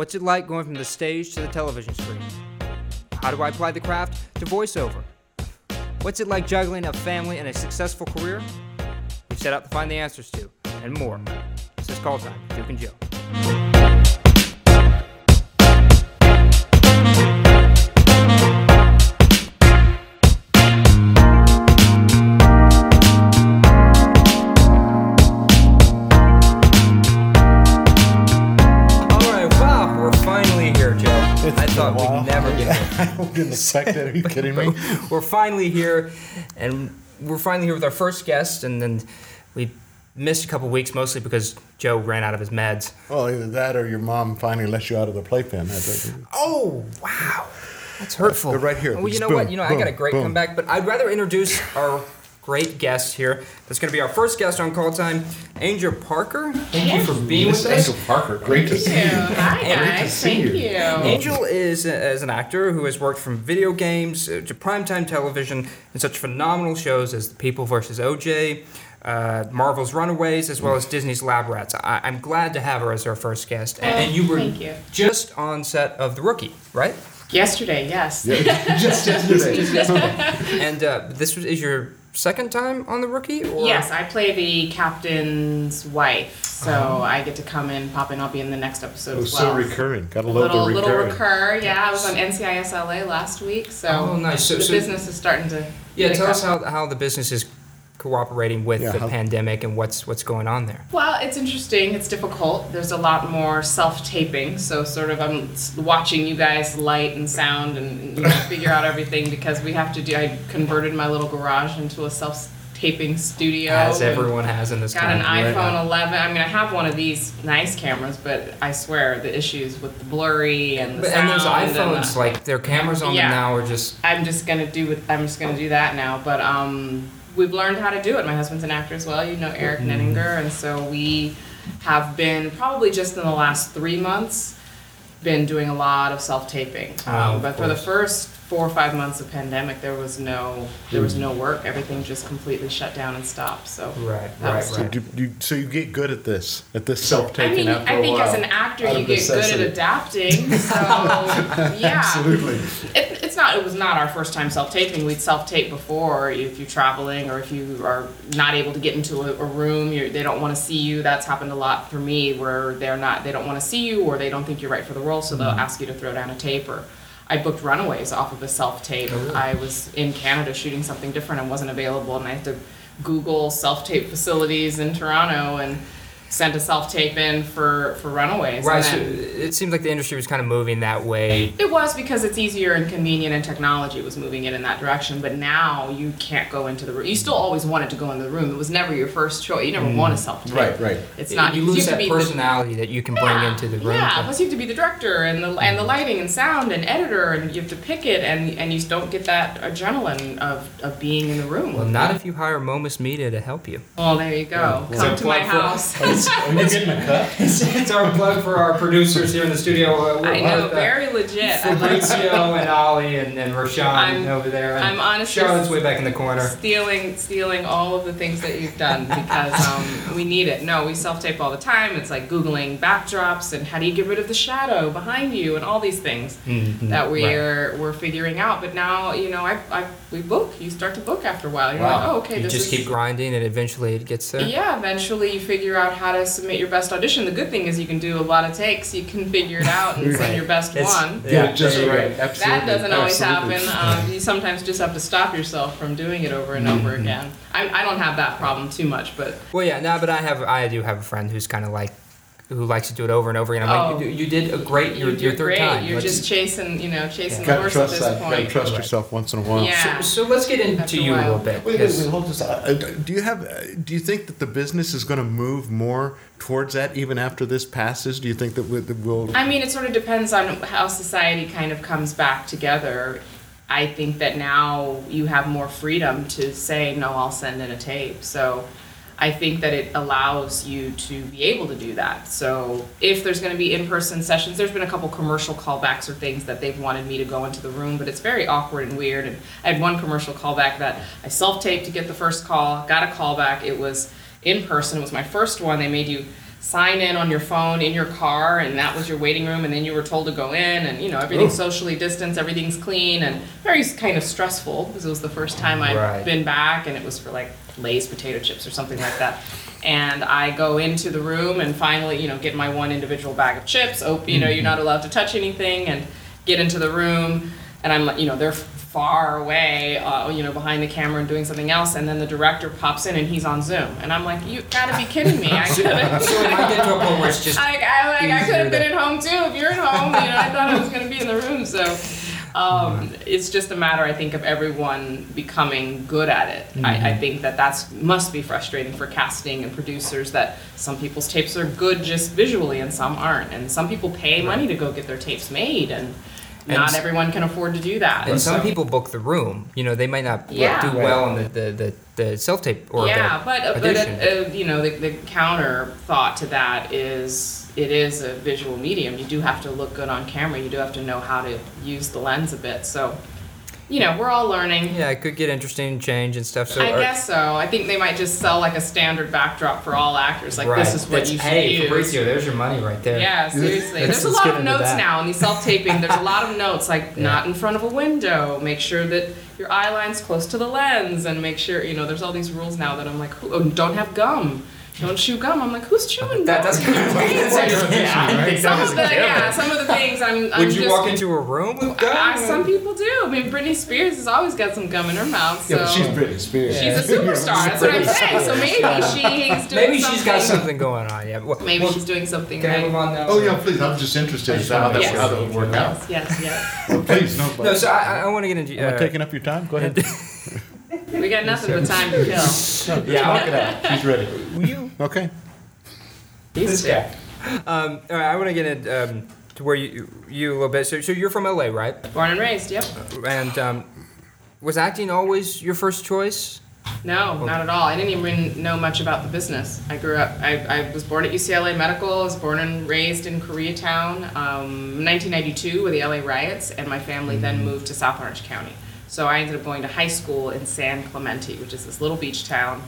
What's it like going from the stage to the television screen? How do I apply the craft to voiceover? What's it like juggling a family and a successful career? We've set out to find the answers to, and more. This is Call Time, Duke and Joe. I wouldn't expect that. Are you kidding me? we're finally here, and we're finally here with our first guest, and then we missed a couple weeks mostly because Joe ran out of his meds. Well, either that or your mom finally let you out of the playpen. Oh wow, that's hurtful. They're right here. Well, you know boom, what? You know I got a great boom. comeback, but I'd rather introduce our great guest here. That's going to be our first guest on Call Time, Angel Parker. Thank you for being with us. Angel Parker, great to see you. Hi And great to guys, see thank you. you. Angel is uh, as an actor who has worked from video games uh, to primetime television in such phenomenal shows as The People vs. OJ, uh, Marvel's Runaways, as well as Disney's Lab Rats. I- I'm glad to have her as our first guest. And, and you were thank you. just on set of The Rookie, right? Yesterday, yes. Just yesterday. And uh, this was, is your second time on The Rookie? Or? Yes, I play the captain's wife, so Uh-huh. I get to come in, pop in. I'll be in the next episode Oh, as so well. recurring. Gotta love little the little recurring. recur, yeah. I was on NCIS LA last week, so Oh, nice. So- the so- business is starting to. Yeah, tell us how, how the business is cooperating with Yeah, the how- pandemic and what's what's going on there. Well, it's interesting. It's difficult. There's a lot more self-taping, so sort of I'm watching you guys light and sound and you know, figure out everything because we have to do. I converted my little garage into a self-taping studio. As everyone has in this Got an country. iPhone 11. I mean, I have one of these nice cameras, but I swear the issues with the blurry and the But, and those sound and iPhones, the- like their cameras on Yeah. them now are just I'm just gonna do with. I'm just gonna do that now. But um, we've learned how to do it. My husband's an actor as well. You know Eric Mm-hmm. Nenninger, and so we have been probably just in the last three months been doing a lot of self taping. Oh, Um, of but for the first four or five months of pandemic, there was no there was no work. Everything just completely shut down and stopped. So. right, That right, was- So, right. do you, so you get good at this, at this I self-taping I mean, I think while. as an actor, you of get good at adapting. So yeah, Absolutely. It, it's not. It was not our first time self taping. We'd self tape before. If you're traveling or if you are not able to get into a, a room, they don't want to see you. That's happened a lot for me, where they're not. They don't want to see you, or they don't think you're right for the role, so they'll mm-hmm. ask you to throw down a tape. Or I booked Runaways off of a self tape. Oh, really? I was in Canada shooting something different and wasn't available, and I had to Google self tape facilities in Toronto and sent a self tape in for for Runaways. Right, and so it seemed like the industry was kind of moving that way. it was because it's easier and convenient and technology was moving it in that direction. But now you can't go into the room. You still always wanted to go into the room. It was never your first choice. You never mm-hmm. want a self tape. Right, right. It's not. you because lose that be the- personality that you can bring into the room. Yeah, plus you have to be the director and the and the mm-hmm. lighting and sound and editor and you have to pick it and and you don't get that adrenaline of, of being in the room. well, not if you hire Momus Media to help you. Well, there you go. Yeah. Come to my plug for- house. Are you getting a cut? It's, it's our plug for our producers here in the studio. Uh, I know, uh, very legit. I Fabrizio and Ollie and, and Rashawn I'm- over there. And I'm honestly Charlotte's way back in the corner. stealing stealing all of the things that you've done because um, we need it. No, we self tape all the time. It's like googling backdrops and how do you get rid of the shadow behind you and all these things Mhm, that we're we're figuring out. But now you know, I, I we book. You start to book after a while. You're like, oh, okay, You this just is. keep grinding, and eventually it gets there. yeah, eventually you figure out how to submit your best audition. The good thing is you can do a lot of takes. You can figure it out and send your best It's- one. Yeah, Yeah, just there right. Absolutely. That doesn't always Absolutely. happen. Um, you sometimes just have to stop yourself from doing it over and over Mm-hmm. again. I, I don't have that problem too much, but Well, yeah, no, but I have, I do have a friend who's kind of like, who likes to do it over and over again. I'm Oh. like, you, you did a great, your, you're, your third great. time. You're Let's- just chasing, you know, chasing the Gotta horse at this that. Gotta point. trust Right. yourself once in a while. Yeah. So, so let's get into After a you a little bit. Wait, wait, wait, hold this. Uh, do you have? Uh, do you think that the business is going to move more towards that even after this passes? Do you think that we- that we'll? I mean, it sort of depends on how society kind of comes back together. I think that now you have more freedom to say, no, I'll send in a tape. So I think that it allows you to be able to do that. So if there's going to be in person sessions, there's been a couple commercial callbacks or things that they've wanted me to go into the room, but it's very awkward and weird. And I had one commercial callback that I self taped to get the first call, got a callback. It was in person, it was my first one. They made you sign in on your phone in your car, and that was your waiting room, and then you were told to go in, and you know everything's socially distanced, everything's clean, and very kind of stressful because it was the first time I'd Right. been back, and it was for like Lay's potato chips or something like that. And I go into the room and finally, you know, get my one individual bag of chips. Oh, you know, you're not allowed to touch anything, and get into the room, and I'm, like, you know, they're far away, uh, you know, behind the camera and doing something else, and then the director pops in and he's on Zoom, and I'm like, you gotta be kidding me! I could have. So it might get to a point where it's just I, I, like, I could have been at home too. If you're at home, you know, I thought I was going to be in the room. So um, it's just a matter, I think, of everyone becoming good at it. I, I think that that's must be frustrating for casting and producers that some people's tapes are good just visually and some aren't, and some people pay money to go get their tapes made, and, And not s- everyone can afford to do that. And some So- people book the room. You know, they might not Yeah. do well in the, the, the, the self tape or yeah, the but but audition. uh, uh, you know the, the counter thought to that is it is a visual medium. You do have to look good on camera. You do have to know how to use the lens a bit. So, you know, we're all learning. yeah, it could get interesting and change and stuff. So I are- guess so. I think they might just sell like a standard backdrop for all actors. Like right. this is what That's- you should hey, use. Fabrizio, there's your money right there. Yeah, seriously. There's a lot of notes now in these self-taping. There's a lot of notes like Yeah. not in front of a window. Make sure that your eye line's close to the lens, and make sure you know. There's all these rules now that I'm like, oh, don't have gum. Don't chew gum. I'm like, who's chewing That, gum? that's kind of like Yeah, I think that some of the yeah, some of the things I'm. I'm Would you just, walk into a room with gum? I, some people do. I mean, Britney Spears has always got some gum in her mouth. So Yeah, but she's Britney Spears. she's a superstar. That's what I'm saying. So maybe she's doing Maybe something. she's got something going on. Yeah. Well, Maybe well, she's doing something Can I move on now? Oh yeah, please. I'm just interested in how that, Yes. would work out. Yes, yes, yes. Well, please, no. No, so I, I want to get into. Am I Uh, taking up your time? Go ahead. We got nothing but time to kill. yeah, Knock it out. She's ready. Will you. Okay. These two. guy. Um, all right, I want to get into um, to where you you a little bit. So, so you're from LA, right? Born and raised, yep. And um, was acting always your first choice? No, not at all. I didn't even know much about the business. I grew up, I, I was born at UCLA Medical. I was born and raised in Koreatown. Um, 1992 were the LA riots, and my family then moved to South Orange County. So I ended up going to high school in San Clemente, which is this little beach town,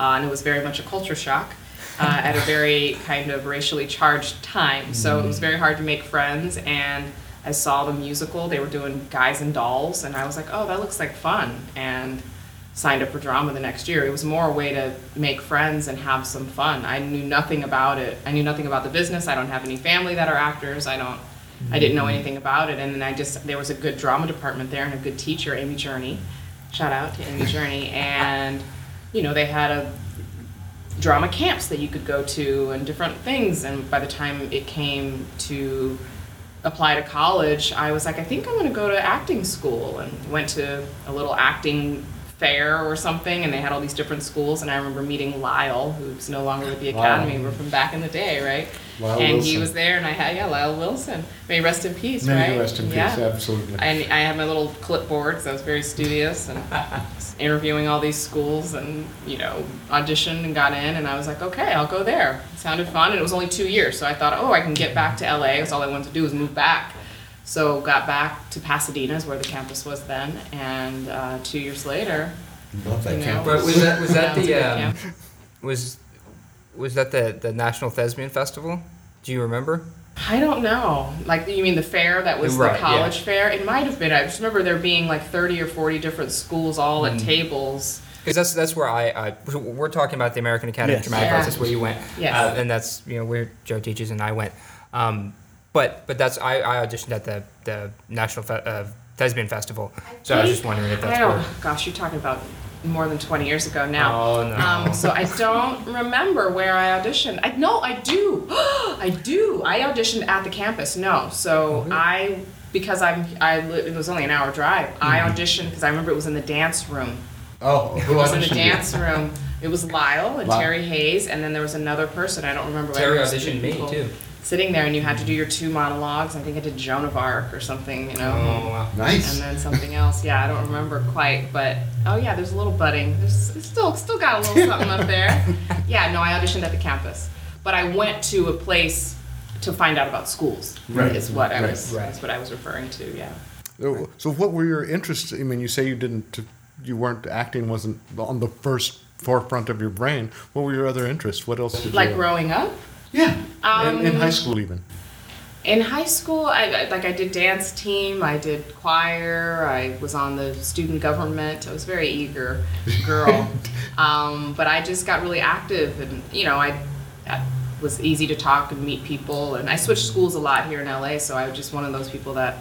uh, and it was very much a culture shock. Uh, at a very kind of racially charged time. So it was very hard to make friends, and I saw the musical. They were doing Guys and Dolls, and I was like, oh, that looks like fun. And signed up for drama the next year. It was more a way to make friends and have some fun. I knew nothing about it. I knew nothing about the business. I don't have any family that are actors. I don't. I didn't know anything about it, and then I just there was a good drama department there and a good teacher, Amy Journey. Shout out to Amy Journey, and you know they had a drama camps that you could go to and different things. And by the time it came to apply to college, I was like, I think I'm going to go to acting school, and went to a little acting fair or something, and they had all these different schools. And I remember meeting Lyle, who's no longer with the academy. We're from back in the day, right? Lyle and he was there, and I had yeah, Lyle Wilson. May he rest in peace, May right? you rest in peace. Yeah. Absolutely. And I had my little clipboard, so I was very studious and interviewing all these schools and, you know, auditioned and got in. And I was like, okay, I'll go there. It sounded fun. And it was only two years. So I thought, oh, I can get back to LA because all I wanted to do was move back. So got back to Pasadena, is where the campus was then. And uh, two years later, Love that you know, campus. But was that was that it was the um, was was that the the National Thespian Festival? Do you remember? I don't know. Like, you mean the fair that was Right, the yeah. college fair? It might have been. I just remember there being like 30 or 40 different schools all Mm. at tables. Because that's that's where I, I we're talking about the American Academy Yes. of Dramatic Yeah. Arts. That's where you went. Yes. Uh, and that's you know where Joe teaches and I went. Um, but but that's I, I auditioned at the the National Fe- uh, Thespian Festival. So I was just wondering if that's I don't. where. Gosh, you're talking about more than 20 years ago now. Oh, no. Um, so I don't remember where I auditioned. I no, I do. I do. I auditioned at the campus. No, so Mm-hmm. I because I'm I li- it was only an hour drive. I Mm-hmm. auditioned because I remember it was in the dance room. Oh, who It was in the auditioned you? dance room. It was Lyle and Lyle. Terry Hayes, and then there was another person. I don't remember. Terry auditioned me too. Sitting there, and you had to do your two monologues. I think I did Joan of Arc or something. You know. Oh wow. Nice. and then something else. Yeah, I don't remember quite, but oh yeah, there's a little budding. There's still still got a little something up there. Yeah, no, I auditioned at the campus, but I went to a place to find out about schools. Right, is what I right, was. right. That's what I was referring to. Yeah. So, so what were your interests? I mean, you say you didn't, you weren't acting wasn't on the first forefront of your brain. What were your other interests? What else did Like you? Like growing up. Yeah. Um, in, in high school, even. In high school, I I- like I did dance team, I did choir, I was on the student government. I was a very eager girl, um, but I just got really active, and you know, I, I was easy to talk and meet people, and I switched schools a lot here in LA, so I was just one of those people that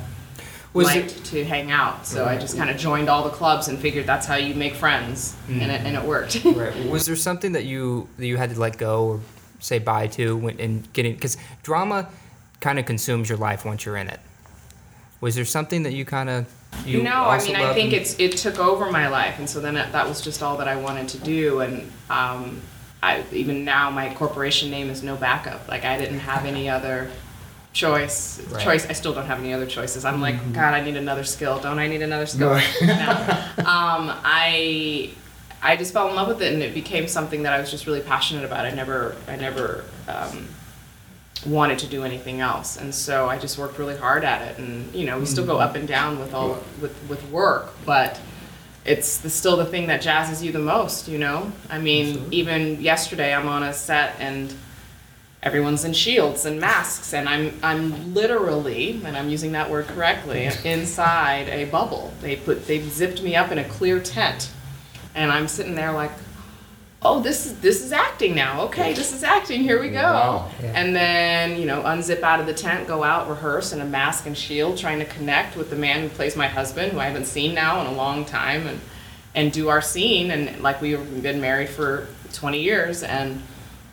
Was liked to hang out. So I just kind of joined all the clubs and figured that's how you make friends, and it and it worked. Right. Was there something that you that you had to let go or say bye to in getting because drama kind of consumes your life once you're in it. Was there something that you kind of you no, I mean, I think and- it's it took over my life, and so then it, that was just all that I wanted to do. And um, I even now my corporation name is No Backup. Like I didn't have any other choice. Right. Choice. I still don't have any other choices. I'm like, God, I need another skill. Don't I need another skill? No. Um, I I just fell in love with it, and it became something that I was just really passionate about. I never I never. Um, wanted to do anything else. And so i just worked really hard at it. And you know we still go up and down with all with with work but it's the, still the thing that jazzes you the most you know? I mean even yesterday i'm on a set and everyone's in shields and masks and i'm i'm literally and i'm using that word correctly inside a bubble. They put they zipped me up in a clear tent and i'm sitting there like oh this is this is acting now. Okay this is acting. Here we go. Wow. Yeah. and then you know unzip out of the tent go out rehearse in a mask and shield trying to connect with the man who plays my husband who i haven't seen now in a long time and and do our scene. And like we've been married for 20 years. And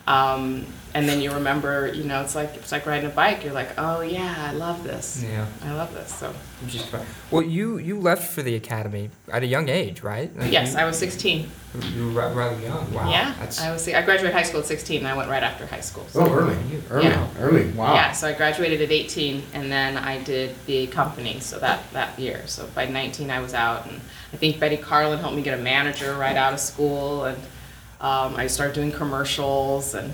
um and then you remember you know it's like it's like riding a bike you're like oh yeah i love this Yeah. i love this so Just fine. Well, you you left for the academy at a young age, right? Like, yes you, i was 16 you were ra- rather young. Wow. yeah That's, i was i graduated high school at 16 and i went right after high school so. Oh, early. Early. Yeah. Early. Wow. Yeah, so I graduated at 18, and then I did the company. So that that year, so by 19 I was out, and I think Betty Carlin helped me get a manager right out of school, and um, I started doing commercials and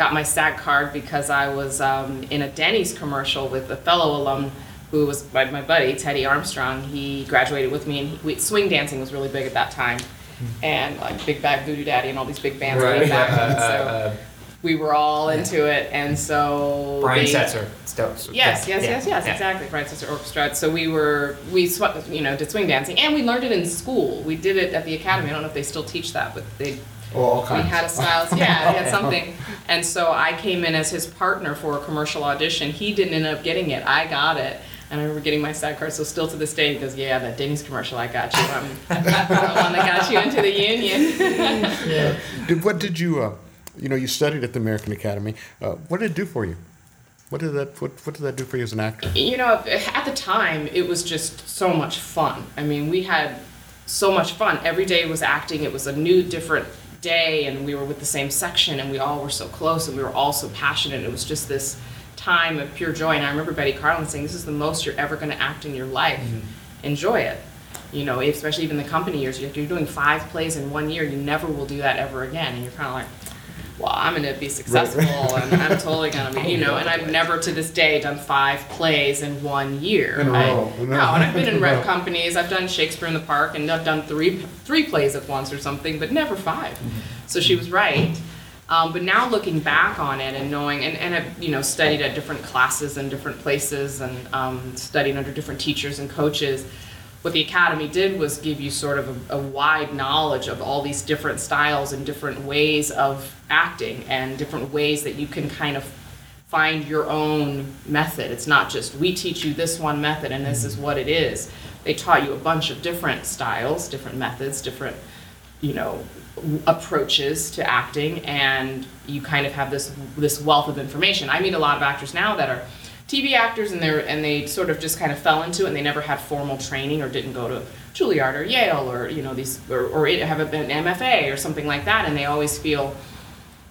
got my SAG card because I was um, in a Denny's commercial with a fellow alum who was my, my buddy Teddy Armstrong. He graduated with me, and he, we, swing dancing was really big at that time. And like Big Bad Voodoo Daddy and all these big bands right. came back, uh, and so uh, we were all into it, and so Brian they- Setzer. Stokes. Yes, Yeah, yes, yeah, yes, yes, yeah. exactly. Francis Orchestra. So we were we sw- you know did swing dancing, and we learned it in school. We did it at the academy. I don't know if they still teach that, but they Oh, all we had a stylist. Yeah, we had something. And so I came in as his partner for a commercial audition. He didn't end up getting it. I got it. And I remember getting my SAG card. So still to this day, he goes, "Yeah, that Denny's commercial, I got you. I'm the one that got you into the union." Did, what did you, uh, you know, you studied at the American Academy. Uh, what did it do for you? What did that, what, what did that do for you as an actor? you know, at the time, it was just so much fun. I mean, we had so much fun. Every day was acting. It was a new, different day, and we were with the same section, and we all were so close, and we were all so passionate. It was just this time of pure joy. And I remember Betty Carlin saying, "This is the most you're ever going to act in your life. Mm-hmm. Enjoy it." You know, especially even the company years. If you're doing five plays in one year, you never will do that ever again. And you're kind of like, well, I'm going to be successful and I'm totally going to be, you know, and I've never to this day done five plays in one year. In a I- row. no, and I've been in rep companies. I've done Shakespeare in the Park and I've done three three plays at once or something, but never 5 So she was right. Um, but now looking back on it and knowing, and, and I've, you know, studied at different classes and different places and um, studied under different teachers and coaches, what the academy did was give you sort of a, a wide knowledge of all these different styles and different ways of acting and different ways that you can kind of find your own method. It's not just we teach you this one method and this is what it is. They taught you a bunch of different styles, different methods, different, you know, approaches to acting and you kind of have this this wealth of information. I meet a lot of actors now that are TV actors and they're and they sort of just kind of fell into it and they never had formal training or didn't go to Juilliard or Yale or you know these or, or have an MFA or something like that and they always feel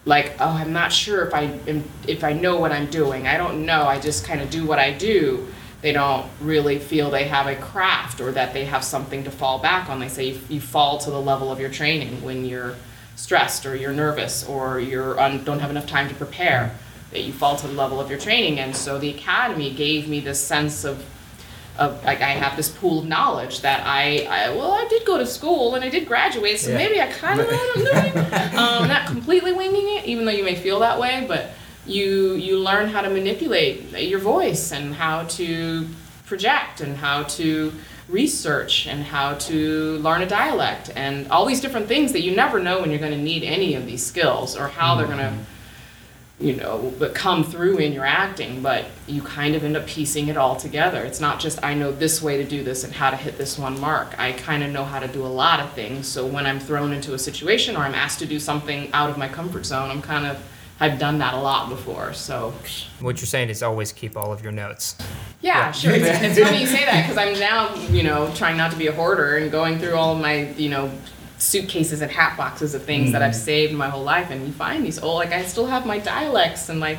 like oh i'm not sure if i am if i know what i'm doing. I don't know. I just kind of do what i do. They don't really feel they have a craft or that they have something to fall back on. They say you, you fall to the level of your training when you're stressed or you're nervous or you're un, don't have enough time to prepare that you fall to the level of your training and so the academy gave me this sense of of like I have this pool of knowledge that I, I well I did go to school and I did graduate so Yeah. maybe I kind of know what I'm doing. um, not completely winging it, even though you may feel that way, but you you learn how to manipulate your voice and how to project and how to research and how to learn a dialect and all these different things that you never know when you're going to need any of these skills or how they're going to you know but come through in your acting but you kind of end up piecing it all together it's not just i know this way to do this and how to hit this one mark i kind of know how to do a lot of things so when i'm thrown into a situation or i'm asked to do something out of my comfort zone i'm kind of i've done that a lot before so What you're saying is always keep all of your notes. yeah, sure. It's, it's funny you say that because I'm now, you know, trying not to be a hoarder and going through all of my, you know, suitcases and hat boxes of things that I've saved my whole life. And you find these old, like I still have my dialects and my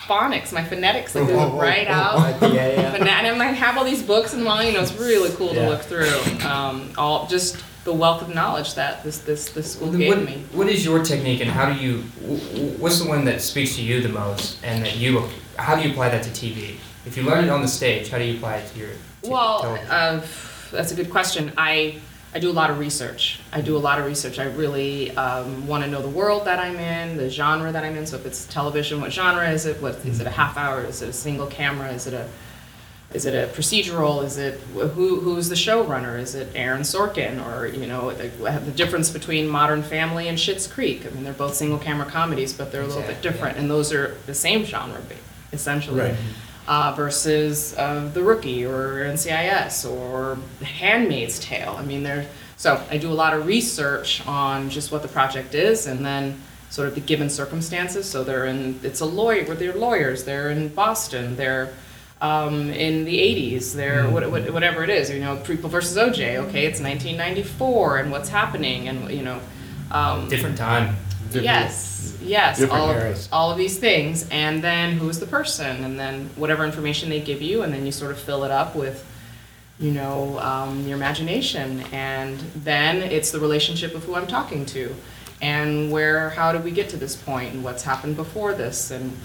phonics, my phonetics, like they look right out. yeah, yeah. And I have all these books and all, you know, it's really cool to look through. Um, all just the wealth of knowledge that this this this school What, gave me. what is your technique, and how do you? wh- wh- What's the one that speaks to you the most, and that you? How do you apply that to TV? If you learn it on the stage, how do you apply it to your? t- Well, uh, that's a good question. I I do a lot of research. I do a lot of research. I really um, want to know the world that I'm in, the genre that I'm in. So if it's television, what genre is it? What is it? A half hour? Is it a single camera? Is it a is it a procedural? Is it who who's the showrunner? Is it Aaron Sorkin or you know the, the difference between Modern Family and Schitt's Creek? I mean, they're both single camera comedies, but they're a little bit Exactly, different, and those are the same genre, essentially Right. Uh, versus uh, The Rookie or NCIS or Handmaid's Tale. I mean, there. So I do a lot of research on just what the project is, and then sort of the given circumstances. So they're in. It's a lawyer. They're lawyers. They're in Boston. They're um, in the 80s. They're what, what, whatever it is. You know, People versus OJ. Okay, it's 1994, and what's happening, and you know. Um, different time. Different- yes, yes, different all of, all of these things, and then who is the person, and then whatever information they give you, and then you sort of fill it up with, you know, um, your imagination, and then it's the relationship of who I'm talking to, and where, how did we get to this point, and what's happened before this, and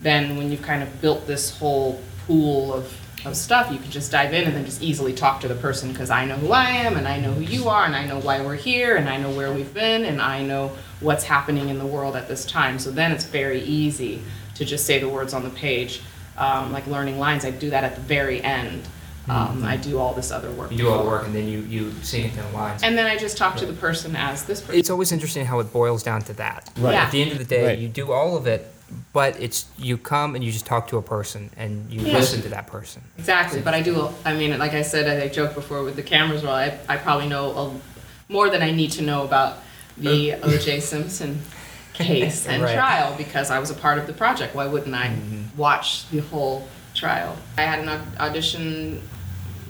then when you've kind of built this whole pool of, of stuff, you can just dive in and then just easily talk to the person because I know who I am and I know who you are and I know why we're here and I know where we've been and I know what's happening in the world at this time. So then it's very easy to just say the words on the page. Um, like learning lines, I do that at the very end. Um, I do all this other work. You do all the work, and then you you sing it down the lines. And then I just talk to the person as this person. it's always interesting how it boils down to that. Right. Yeah. At the end of the day, Right. you do all of it, but it's you come and you just talk to a person and you Yeah. listen to that person. Exactly, but I do. I mean, like I said, I joked before with the cameras well I, I probably know a, more than I need to know about the uh. O.J. Simpson case and Right. trial because I was a part of the project. Why wouldn't I mm-hmm. watch the whole trial? I had an audition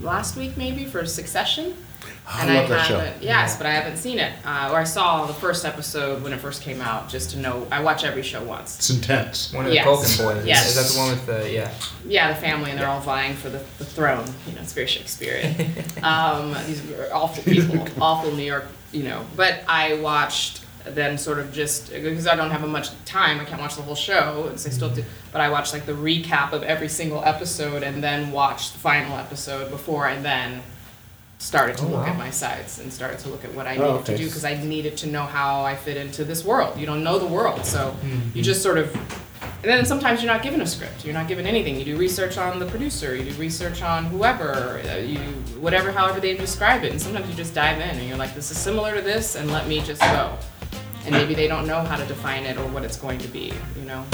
last week, maybe for Succession. I love that show. haven't, yes, but I haven't seen it. Uh, or I saw the first episode when it first came out, just to know. I watch every show once. It's intense. One of the Yes. Culkin boys. is- Yes. Is that the one with the yeah? Yeah, the family, and they're all vying for the, the throne. You know, it's very Shakespearean. um, these are awful people, awful New York, you know. But I watched then sort of just because I don't have much time, I can't watch the whole show, and so I still do. But I watched like the recap of every single episode, and then watched the final episode before I then started to Oh, look wow. at my sides and started to look at what I Oh, needed okay. to do because I needed to know how I fit into this world. You don't know the world, so Mm-hmm. you just sort of and then sometimes you're not given a script. You're not given anything. You do research on the producer. You do research on whoever. Uh, you whatever, however they describe it. And sometimes you just dive in and you're like, this is similar to this, and let me just go. And maybe they don't know how to define it or what it's going to be. You know.